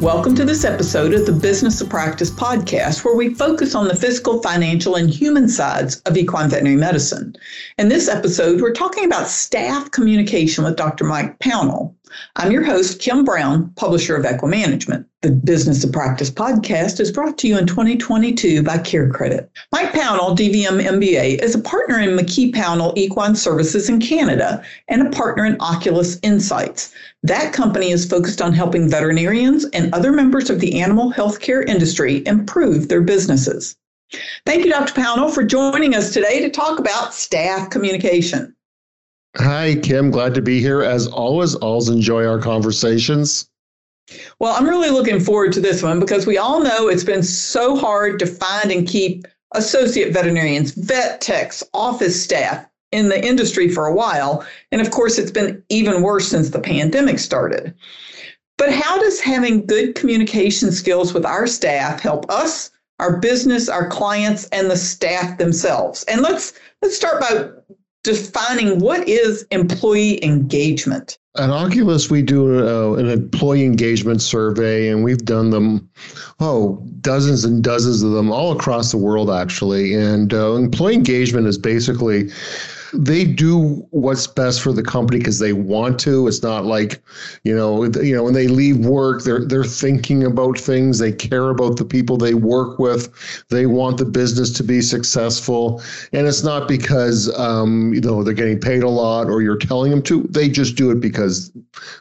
Welcome to this episode of the Business of Practice podcast, where we focus on the physical, financial, and human sides of equine veterinary medicine. In this episode, we're talking about staff communication with Dr. Mike Pownall. I'm your host, Kim Brown, publisher of Equimanagement. The Business of Practice podcast is brought to you in 2022 by Care Credit. Mike Pownall, DVM MBA, is a partner in McKee Pownall Equine Services in Canada and a partner in Oculus Insights. That company is focused on helping veterinarians and other members of the animal healthcare industry improve their businesses. Thank you, Dr. Pownall, for joining us today to talk about staff communication. Hi, Kim. Glad to be here. As always, always enjoy our conversations. Well, I'm really looking forward to this one because we all know it's been so hard to find and keep associate veterinarians, vet techs, office staff in the industry for a while. And of course, it's been even worse since the pandemic started. But how does having good communication skills with our staff help us, our business, our clients, and the staff themselves? And let's let's start by defining what is employee engagement. At Oculus, we do uh, an employee engagement survey, and we've done them, oh, dozens and dozens of them all across the world, actually. And uh, employee engagement is basically they do what's best for the company because they want to. It's not like, you know, you know, when they leave work, they're they're thinking about things. They care about the people they work with. They want the business to be successful, and it's not because um, you know they're getting paid a lot or you're telling them to. They just do it because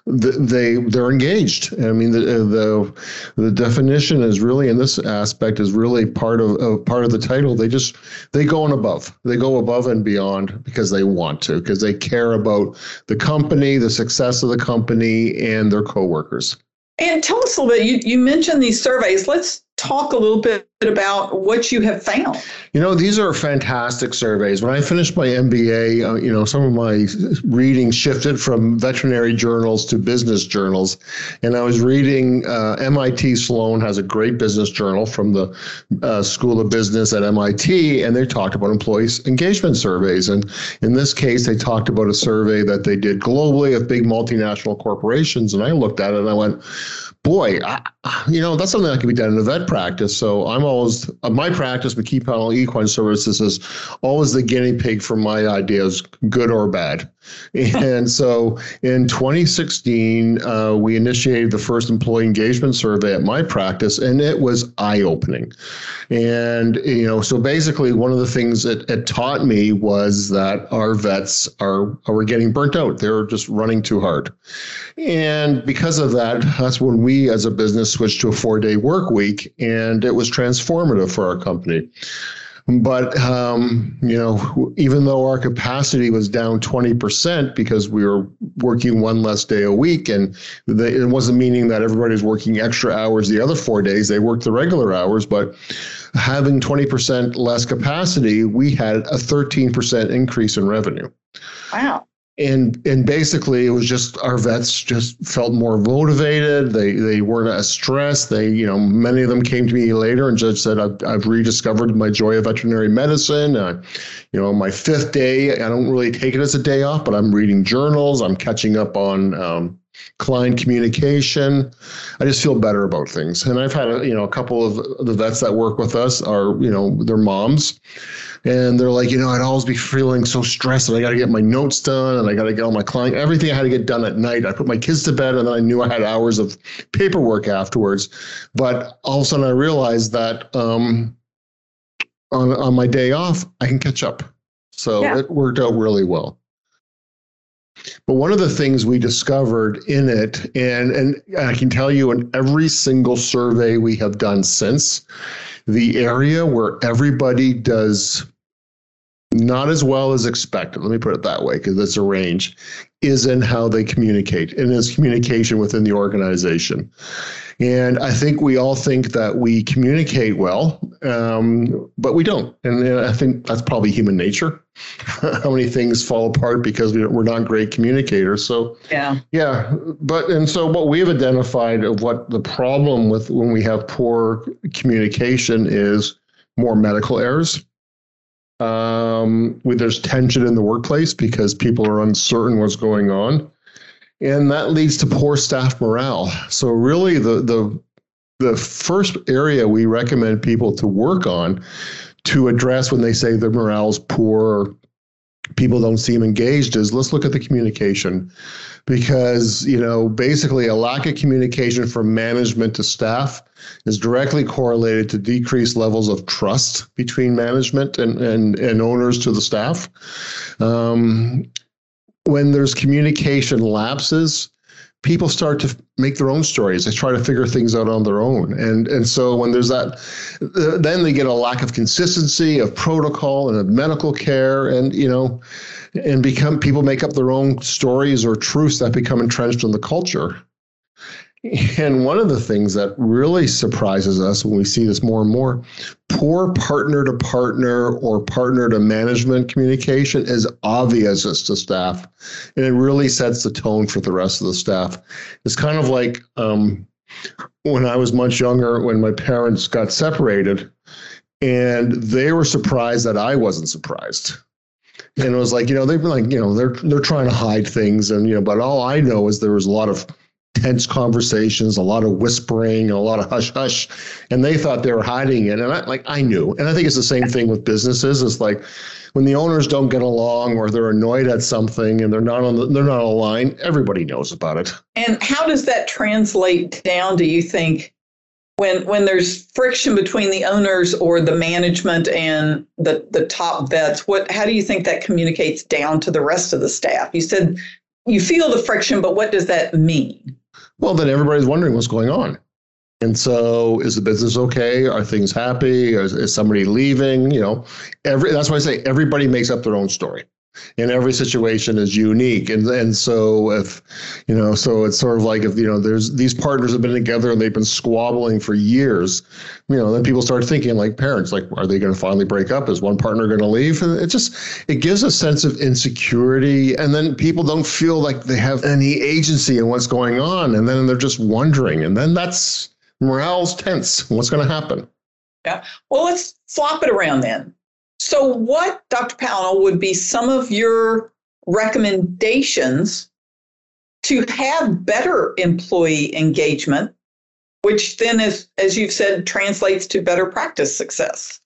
they they're engaged. I mean, the the the definition is really in this aspect is really part of, of part of the title. They just they go on above. They go above and beyond because they want to, because they care about the company, the success of the company, and their coworkers. And tell us a little bit. You, you mentioned these surveys. Let's talk a little bit about what you have found. You know, these are fantastic surveys. When I finished my MBA, uh, you know, some of my reading shifted from veterinary journals to business journals. And I was reading uh, MIT Sloan has a great business journal from the uh, School of Business at MIT, and they talked about employees' engagement surveys. And in this case, they talked about a survey that they did globally of big multinational corporations. And I looked at it and I went, boy, I, you know, that's something that can be done in a vet practice. So I'm always, uh, my practice, McKee Pownall Equine Services is always the guinea pig for my ideas, good or bad. And so in 2016, uh, we initiated the first employee engagement survey at my practice, and it was eye opening. And, you know, so basically, one of the things that it taught me was that our vets are, are getting burnt out. They're just running too hard. And because of that, that's when we as a business switched to a four day work week, and it was transformative for our company. But um, you know, even though our capacity was down 20% because we were working one less day a week, and they, it wasn't meaning that everybody was working extra hours the other four days. They worked the regular hours, but having 20% less capacity, we had a 13% increase in revenue. Wow and and basically it was just our vets just felt more motivated. They they weren't as stressed. They you know many of them came to me later and just said i've, I've rediscovered my joy of veterinary medicine. Uh, you know my fifth day i don't really take it as a day off but i'm reading journals. I'm catching up on um, client communication i just feel better about things and i've had a, you know a couple of the vets that work with us are you know their moms and they're like, you know, I'd always be feeling so stressed, and I got to get my notes done, and I got to get all my client, everything I had to get done at night. I put my kids to bed, and then I knew I had hours of paperwork afterwards. But all of a sudden, I realized that um, on on my day off, I can catch up. So yeah. it worked out really well. But one of the things we discovered in it, and, and I can tell you in every single survey we have done since, the area where everybody does not as well as expected, let me put it that way, because it's a range, is in how they communicate and is communication within the organization. And I think we all think that we communicate well, um, but we don't. And I think that's probably human nature. How many things fall apart because we're not great communicators. So yeah, yeah. But and so what we've identified of what the problem with when we have poor communication is more medical errors. Um, there's tension in the workplace because people are uncertain what's going on and that leads to poor staff morale. So really, the the the first area we recommend people to work on to address when they say their morale's poor people don't seem engaged is let's look at the communication. Because you know basically a lack of communication from management to staff is directly correlated to decreased levels of trust between management and and, and owners to the staff. Um, when there's communication lapses people start to make their own stories. They try to figure things out on their own. And and so when there's that, then they get a lack of consistency of protocol and of medical care, and you know, and become people make up their own stories or truths that become entrenched in the culture. And one of the things that really surprises us when we see this more and more poor partner to partner or partner to management communication is obvious as to staff. And it really sets the tone for the rest of the staff. It's kind of like um, when I was much younger, when my parents got separated, and they were surprised that I wasn't surprised and it was like you know they've been like you know they're they're trying to hide things and you know but all i know is there was a lot of tense conversations, a lot of whispering, a lot of hush hush, and they thought they were hiding it. And I like I knew, and I think it's the same thing with businesses. It's like when the owners don't get along or they're annoyed at something and they're not on the, they're not aligned. Everybody knows about it. And how does that translate down? Do you think? When, when there's friction between the owners or the management and the, the top vets, what how do you think that communicates down to the rest of the staff? You said you feel the friction, but what does that mean? Well, then everybody's wondering what's going on. And so, is the business okay? Are things happy? Is, is somebody leaving? You know, every that's why I say everybody makes up their own story and every situation is unique. And and so if you know so it's sort of like if you know there's these partners have been together and they've been squabbling for years you know then people start thinking like parents like are they going to finally break up? Is one partner going to leave? And it just it gives a sense of insecurity and then people don't feel like they have any agency in what's going on and then they're just wondering and then that's morale's tense. What's going to happen? Yeah. Well let's flop it around then so, what, Dr. Pownall, would be some of your recommendations to have better employee engagement, which then, as, as you've said, translates to better practice success?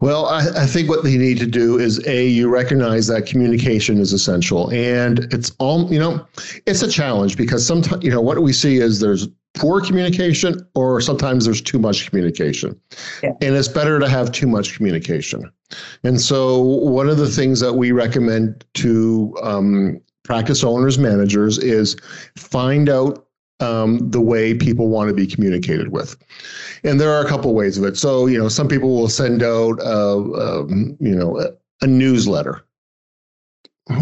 Well, I, I, think what they need to do is a you recognize that communication is essential, and it's all you know. It's a challenge because sometimes you know what we see is there's poor communication or sometimes there's too much communication. Yeah. And it's better to have too much communication. And so, one of the things that we recommend to um, practice owners, managers is find out um, the way people want to be communicated with. And there are a couple ways of it. So, you know, some people will send out, uh, um, you know, a, a newsletter.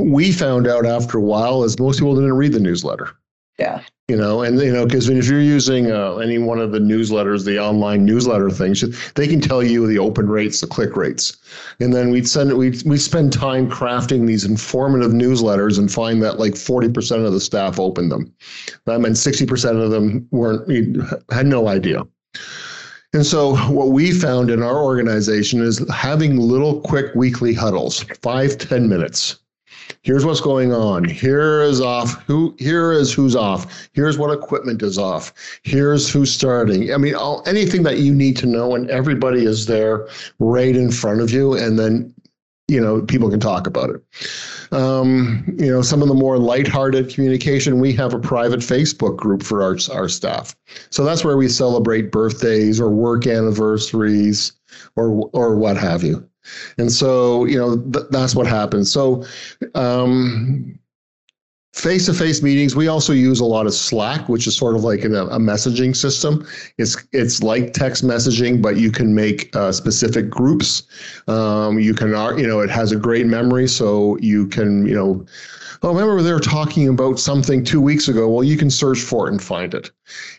We found out after a while is most people didn't read the newsletter. Yeah. You know, and you know, because if you're using uh, any one of the newsletters, the online newsletter things, they can tell you the open rates, the click rates, and then we'd send we we spend time crafting these informative newsletters and find that like 40% of the staff opened them. That meant 60% of them weren't had no idea. And so, what we found in our organization is having little quick weekly huddles, five ten minutes here's what's going on. Here is off. Who here is who's off. Here's what equipment is off. Here's who's starting. I mean all, anything that you need to know and everybody is there right in front of you and then you know people can talk about it. Um, you know some of the more lighthearted communication we have a private facebook group for our, our staff. So that's where we celebrate birthdays or work anniversaries or or what have you and so, you know, th- that's what happens. So, um, face to face meetings, we also use a lot of Slack, which is sort of like a, a messaging system. It's it's like text messaging, but you can make uh, specific groups. Um, you can, you know, it has a great memory, so you can, you know oh, remember they were talking about something two weeks ago. Well, you can search for it and find it.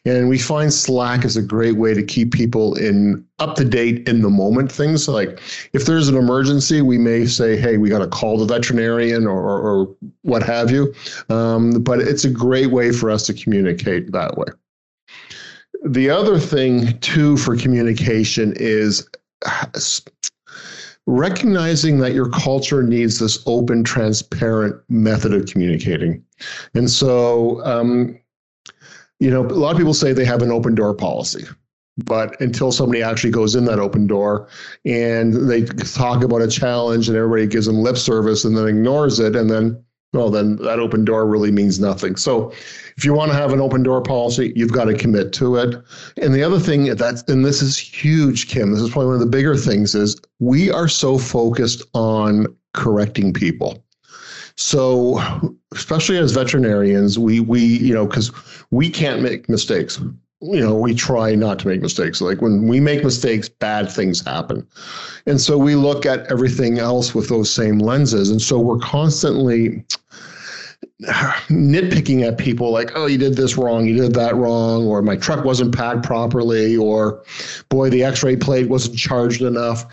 And we find Slack is a great way to keep people in up to date in the moment things. Like if there's an emergency, we may say, hey, we got to call the veterinarian or, or, or what have you. Um, but it's a great way for us to communicate that way. The other thing, too, for communication is recognizing that your culture needs this open, transparent method of communicating. And so, um, you know, a lot of people say they have an open door policy. But until somebody actually goes in that open door and they talk about a challenge and everybody gives them lip service and then ignores it, and then, well, then that open door really means nothing. So if you want to have an open door policy, you've got to commit to it. And the other thing that's, and this is huge, Kim, this is probably one of the bigger things, is we are so focused on correcting people. So, especially as veterinarians, we we you know because we can't make mistakes you know, we try not to make mistakes. Like when we make mistakes, bad things happen. And so we look at everything else with those same lenses. And so we're constantly nitpicking at people like, oh, you did this wrong, you did that wrong, or my truck wasn't packed properly, or boy, the x ray plate wasn't charged enough.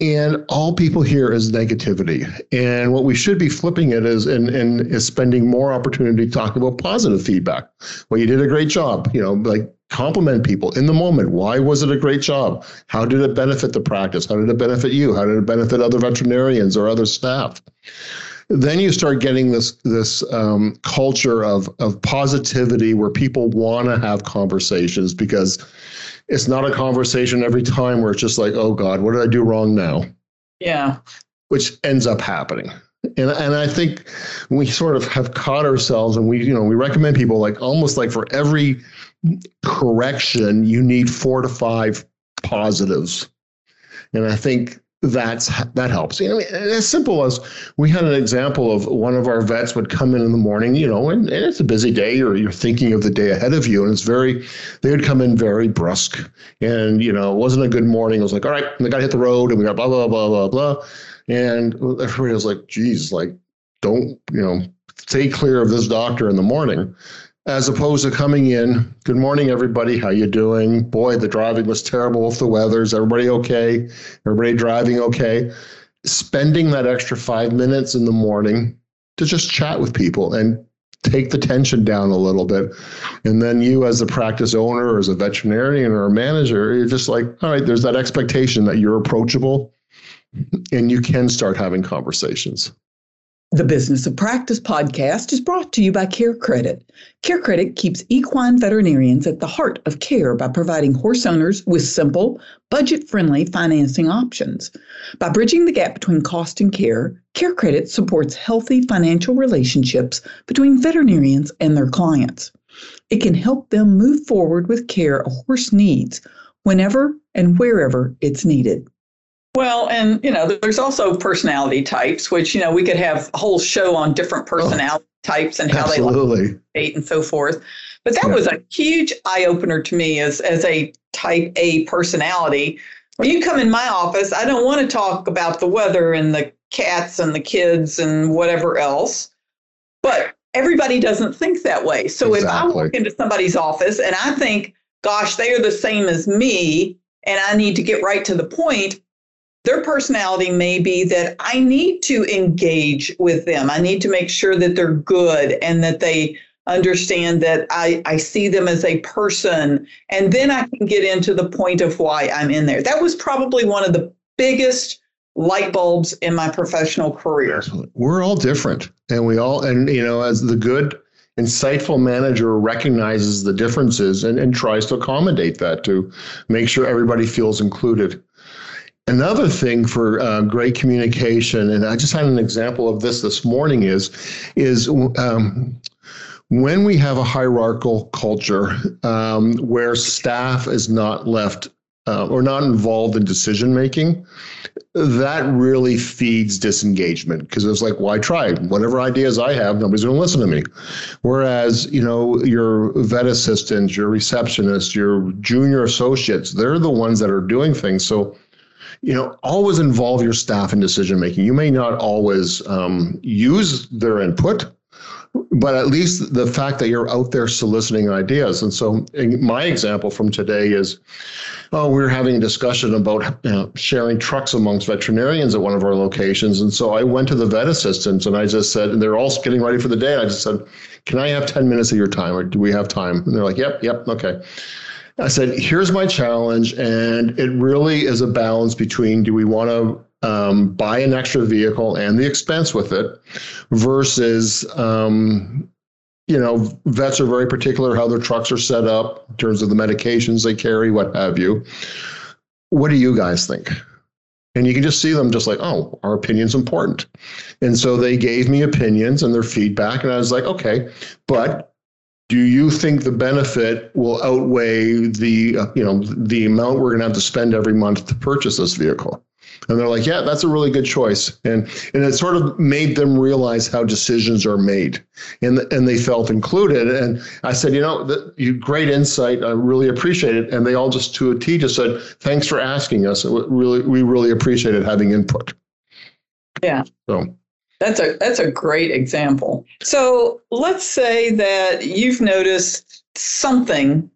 And all people hear is negativity. And what we should be flipping it is and, and is spending more opportunity talking about positive feedback. Well, you did a great job. You know, like compliment people in the moment. Why was it a great job? How did it benefit the practice? How did it benefit you? How did it benefit other veterinarians or other staff? Then you start getting this this um, culture of of positivity where people want to have conversations because it's not a conversation every time where it's just like, oh God, what did I do wrong now? Yeah. Which ends up happening. And, and I think we sort of have caught ourselves and we, you know, we recommend people like almost like for every correction, you need four to five positives. And I think that's that helps. You know, as simple as we had an example of one of our vets would come in in the morning, you know, and, and, it's a busy day, or you're thinking of the day ahead of you, and it's very, they would come in very brusque, and you know, it wasn't a good morning. It was like, all right, we got hit the road, and we got blah blah blah blah blah, and everybody was like, geez, like, don't you know, stay clear of this doctor in the morning as opposed to coming in good morning everybody. How you doing? Boy the driving was terrible with the weather is everybody okay? Everybody driving okay? Spending that extra five minutes in the morning to just chat with people and take the tension down a little bit. And then you as a practice owner or as a veterinarian or a manager you're just like all right there's that expectation that you're approachable and you can start having conversations the Business of Practice podcast is brought to you by Care Credit. Care Credit keeps equine veterinarians at the heart of care by providing horse owners with simple, budget friendly financing options. By bridging the gap between cost and care, Care Credit supports healthy financial relationships between veterinarians and their clients. It can help them move forward with care a horse needs whenever and wherever it's needed. Well, and you know, there's also personality types, which you know we could have a whole show on different oh, personality oh, types and how absolutely. they like and so forth. But that yeah. was a huge eye opener to me as as a type A personality. When you come in my office, I don't want to talk about the weather and the cats and the kids and whatever else. But everybody doesn't think that way. So exactly. if I walk into somebody's office and I think, gosh, they are the same as me, and I need to get right to the point, their personality may be that I need to engage with them. I need to make sure that they're good and that they understand that I, I see them as a person. And then I can get into the point of why I'm in there. That was probably one of the biggest light bulbs in my professional career. We're all different. And we all, and you know, as the good, insightful manager recognizes the differences and, and tries to accommodate that to make sure everybody feels included. Another thing for uh, great communication, and I just had an example of this this morning, is is um, when we have a hierarchical culture um, where staff is not left uh, or not involved in decision making, that really feeds disengagement because it's like, well, try? Whatever ideas I have, nobody's going to listen to me. Whereas, you know, your vet assistants, your receptionists, your junior associates, they're the ones that are doing things. So you know, always involve your staff in decision making. You may not always um, use their input, but at least the fact that you're out there soliciting ideas. And so, my example from today is oh, we were having a discussion about you know, sharing trucks amongst veterinarians at one of our locations. And so I went to the vet assistants and I just said, and they're all getting ready for the day. And I just said, can I have 10 minutes of your time or do we have time? And they're like, yep, yep, okay. I said, here's my challenge. And it really is a balance between do we want to um, buy an extra vehicle and the expense with it versus, um, you know, vets are very particular how their trucks are set up in terms of the medications they carry, what have you. What do you guys think? And you can just see them just like, oh, our opinion's important. And so they gave me opinions and their feedback. And I was like, okay, but do you think the benefit will outweigh the, uh, you know, the amount we're going to have to spend every month to purchase this vehicle? And they're like, yeah, that's a really good choice. And and it sort of made them realize how decisions are made. And and they felt included. And I said, you know, the, you great insight. I really appreciate it. And they all just to a T just said, thanks for asking us. It really we really appreciated having input. Yeah. So that's a that's a great example. So let's say that you've noticed something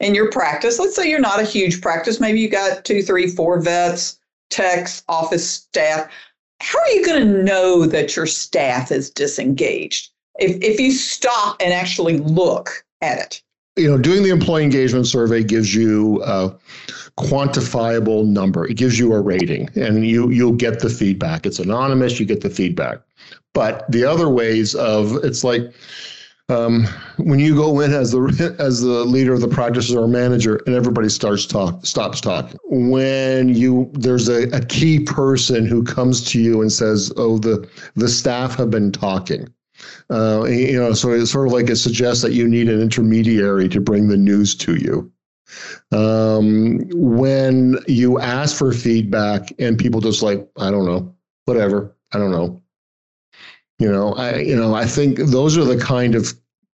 in your practice. Let's say you're not a huge practice. Maybe you got two, three, four vets techs, office staff. How are you going to know that your staff is disengaged if, if you stop and actually look at it? You know, doing the employee engagement survey gives you a quantifiable number. It gives you a rating, and you you'll get the feedback. It's anonymous. You get the feedback. But the other ways of it's like um, when you go in as the as the leader of the practice or manager and everybody starts talk stops talking when you there's a, a key person who comes to you and says oh the the staff have been talking uh, you know so it's sort of like it suggests that you need an intermediary to bring the news to you um, when you ask for feedback and people just like i don't know whatever i don't know you know, I you know, I think those are the kind of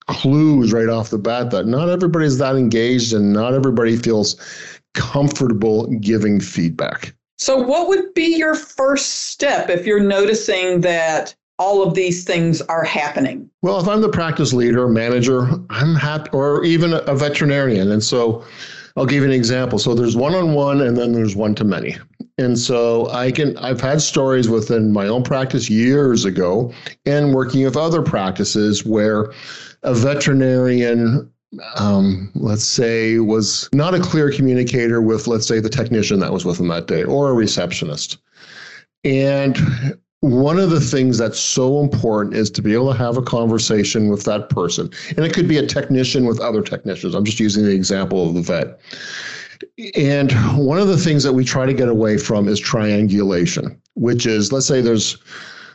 clues right off the bat that not everybody's that engaged and not everybody feels comfortable giving feedback. So what would be your first step if you're noticing that all of these things are happening? Well, if I'm the practice leader, manager, I'm happy, or even a veterinarian. And so I'll give you an example. So there's one on one and then there's one to many. And so I can I've had stories within my own practice years ago and working with other practices where a veterinarian um, let's say was not a clear communicator with let's say the technician that was with him that day or a receptionist. And one of the things that's so important is to be able to have a conversation with that person. And it could be a technician with other technicians. I'm just using the example of the vet and one of the things that we try to get away from is triangulation, which is let's say there's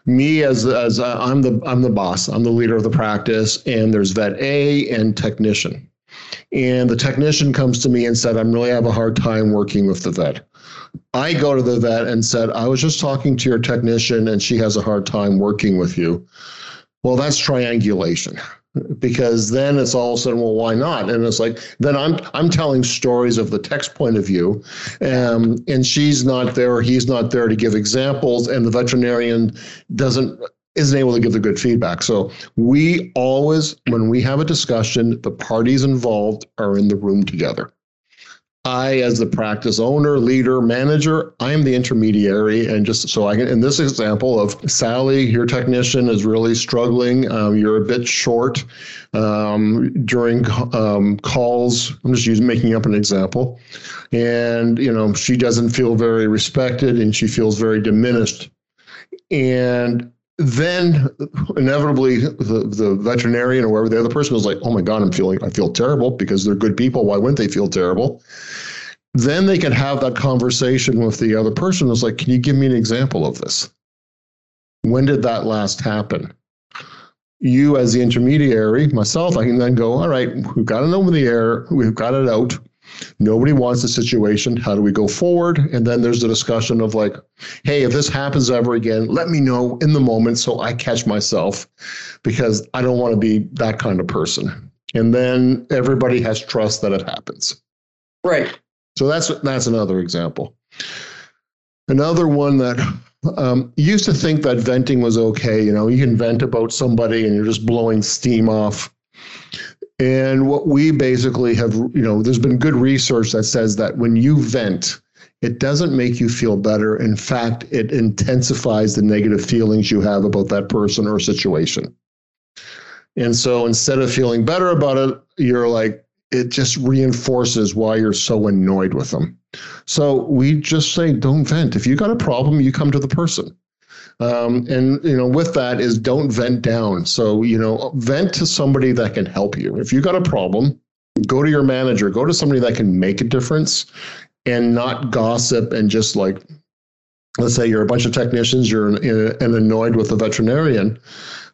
me as as uh, I'm the I'm the boss, I'm the leader of the practice, and there's vet A and technician. And the technician comes to me and said, I'm really have a hard time working with the vet. I go to the vet and said, I was just talking to your technician and she has a hard time working with you. Well, that's triangulation because then it's all of a sudden, well, why not? And it's like then I'm I'm telling stories of the text point of view, um, and she's not there, he's not there to give examples, and the veterinarian doesn't isn't able to give the good feedback. So we always, when we have a discussion, the parties involved are in the room together. I, as the practice owner, leader, manager, I am the intermediary. And just so I can, in this example of Sally, your technician is really struggling. Um, you're a bit short um, during um, calls. I'm just using, making up an example. And, you know, she doesn't feel very respected and she feels very diminished. And then inevitably the, the veterinarian or whoever the other person is like, oh my God, I'm feeling, I feel terrible because they're good people. Why wouldn't they feel terrible? Then they can have that conversation with the other person. It's like, can you give me an example of this? When did that last happen? You, as the intermediary, myself, I can then go, all right, we've got it over the air, we've got it out. Nobody wants the situation. How do we go forward? And then there's the discussion of like, hey, if this happens ever again, let me know in the moment so I catch myself because I don't want to be that kind of person. And then everybody has trust that it happens. Right. So that's that's another example. Another one that um, used to think that venting was okay. You know, you can vent about somebody and you're just blowing steam off. And what we basically have, you know, there's been good research that says that when you vent, it doesn't make you feel better. In fact, it intensifies the negative feelings you have about that person or situation. And so instead of feeling better about it, you're like, it just reinforces why you're so annoyed with them. So we just say, don't vent. If you got a problem, you come to the person. Um, and you know, with that is don't vent down. So you know, vent to somebody that can help you. If you got a problem, go to your manager. Go to somebody that can make a difference, and not gossip and just like, let's say you're a bunch of technicians, you're and annoyed with a veterinarian.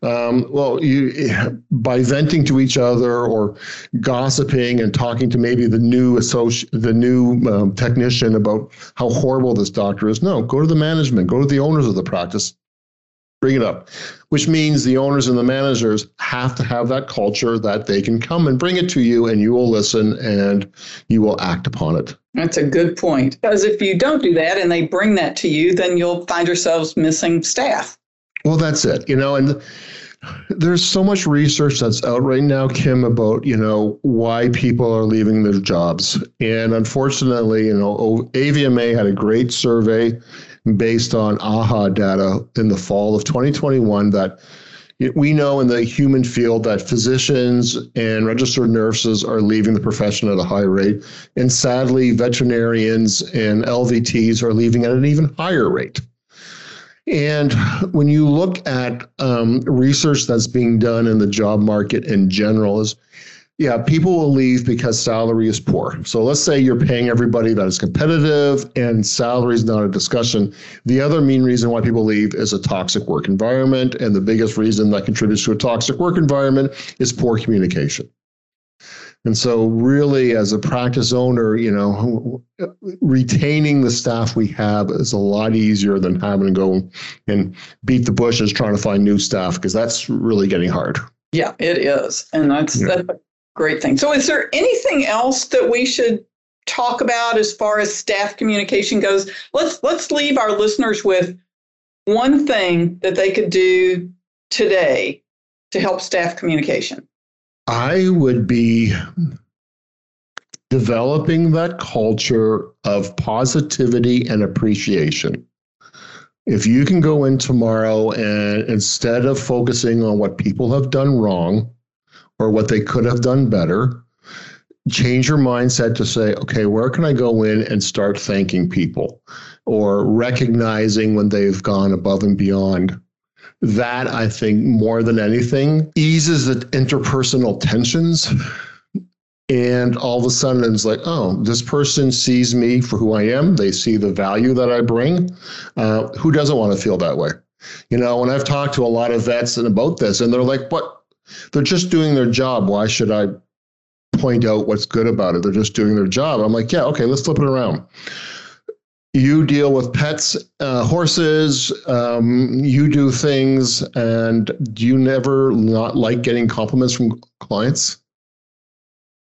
Um, well, you by venting to each other or gossiping and talking to maybe the new associate, the new um, technician about how horrible this doctor is. No, go to the management, go to the owners of the practice, bring it up, which means the owners and the managers have to have that culture that they can come and bring it to you and you will listen and you will act upon it. That's a good point. Because if you don't do that and they bring that to you, then you'll find yourselves missing staff. Well, that's it. You know, and there's so much research that's out right now, Kim, about you know why people are leaving their jobs, and unfortunately, you know, AVMA had a great survey based on AHA data in the fall of 2021 that we know in the human field that physicians and registered nurses are leaving the profession at a high rate. And sadly, veterinarians and LVTs are leaving at an even higher rate. And when you look at um, research that's being done in the job market in general, is yeah, people will leave because salary is poor. So let's say you're paying everybody that is competitive and salary is not a discussion. The other main reason why people leave is a toxic work environment. And the biggest reason that contributes to a toxic work environment is poor communication. And so, really, as a practice owner, you know, retaining the staff we have is a lot easier than having to go and beat the bushes trying to find new staff because that's really getting hard. Yeah, it is, and that's yeah. that's a great thing. So, is there anything else that we should talk about as far as staff communication goes? Let's let's leave our listeners with one thing that they could do today to help staff communication. I would be developing that culture of positivity and appreciation. If you can go in tomorrow and instead of focusing on what people have done wrong or what they could have done better, change your mindset to say, okay, where can I go in and start thanking people or recognizing when they've gone above and beyond? That I think more than anything eases the interpersonal tensions. And all of a sudden, it's like, oh, this person sees me for who I am. They see the value that I bring. Uh, who doesn't want to feel that way? You know, and I've talked to a lot of vets and about this, and they're like, what? They're just doing their job. Why should I point out what's good about it? They're just doing their job. I'm like, yeah, okay, let's flip it around you deal with pets, uh, horses, um, you do things, and do you never not like getting compliments from clients?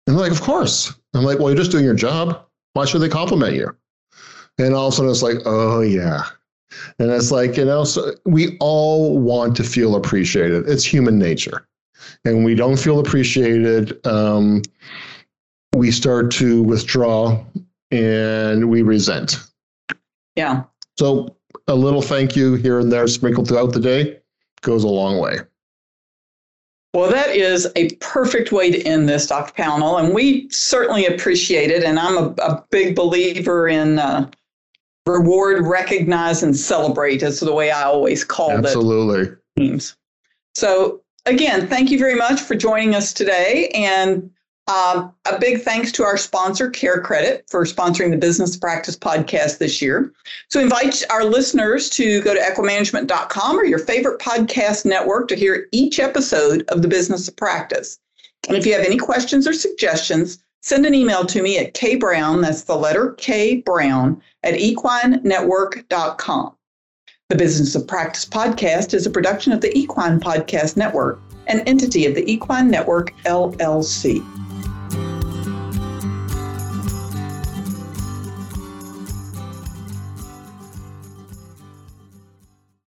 And I'm like, of course. I'm like, well, you're just doing your job. Why should they compliment you? And all of a sudden it's like, oh, yeah. And it's like, you know, so we all want to feel appreciated. It's human nature. And we don't feel appreciated. Um, we start to withdraw and we resent. Yeah. So a little thank you here and there sprinkled throughout the day goes a long way. Well, that is a perfect way to end this, Dr. Pownall, and we certainly appreciate it. And I'm a, a big believer in uh, reward, recognize, and celebrate. Is the way I always call it. Absolutely. Teams. So again, thank you very much for joining us today, and um, a big thanks to our sponsor, Care Credit, for sponsoring the Business of Practice podcast this year. So, invite our listeners to go to equimanagement.com or your favorite podcast network to hear each episode of the Business of Practice. And if you have any questions or suggestions, send an email to me at kbrown, that's the letter K Brown, at equinenetwork.com. The Business of Practice podcast is a production of the Equine Podcast Network, an entity of the Equine Network, LLC.